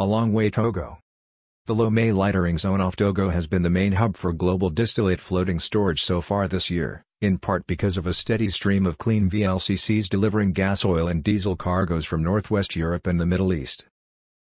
a long way Togo. The Lomé lightering zone off Togo has been the main hub for global distillate floating storage so far this year, in part because of a steady stream of clean VLCCs delivering gas oil and diesel cargoes from Northwest Europe and the Middle East.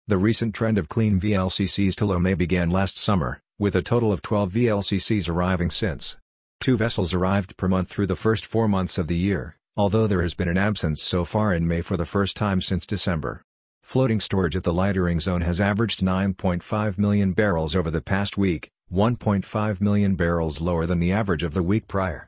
The recent trend of clean VLCCs to Lomé began last summer, with a total of 12 VLCCs arriving since. Two vessels arrived per month through the first four months of the year, although there has been an absence so far in May for the first time since December. Floating storage at the lightering zone has averaged 9.5 million barrels over the past week, 1.5 million barrels lower than the average of the week prior.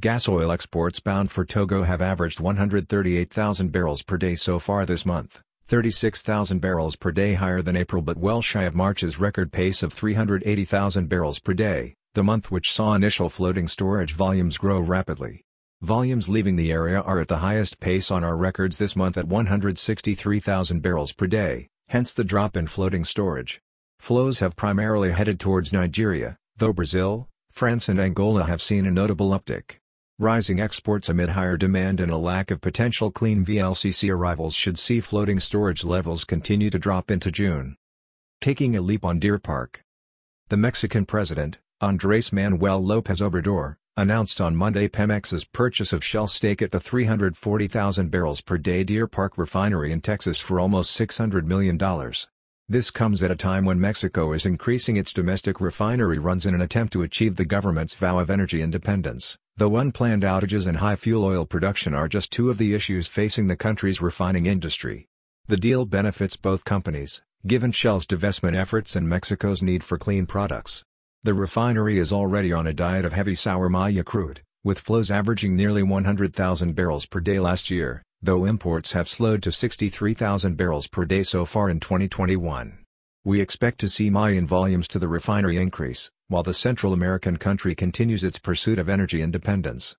Gas oil exports bound for Togo have averaged 138,000 barrels per day so far this month, 36,000 barrels per day higher than April but well shy of March's record pace of 380,000 barrels per day, the month which saw initial floating storage volumes grow rapidly. Volumes leaving the area are at the highest pace on our records this month at 163,000 barrels per day, hence the drop in floating storage. Flows have primarily headed towards Nigeria, though Brazil, France and Angola have seen a notable uptick. Rising exports amid higher demand and a lack of potential clean VLCC arrivals should see floating storage levels continue to drop into June. Taking a leap on Deer Park. The Mexican president, Andrés Manuel López Obrador, announced on Monday Pemex's purchase of Shell stake at the 340,000 barrels per day Deer Park refinery in Texas for almost $600 million. This comes at a time when Mexico is increasing its domestic refinery runs in an attempt to achieve the government's vow of energy independence, though unplanned outages and high fuel oil production are just two of the issues facing the country's refining industry. The deal benefits both companies, given Shell's divestment efforts and Mexico's need for clean products. The refinery is already on a diet of heavy sour Maya crude, with flows averaging nearly 100,000 barrels per day last year, though imports have slowed to 63,000 barrels per day so far in 2021. We expect to see Mayan volumes to the refinery increase, while the Central American country continues its pursuit of energy independence.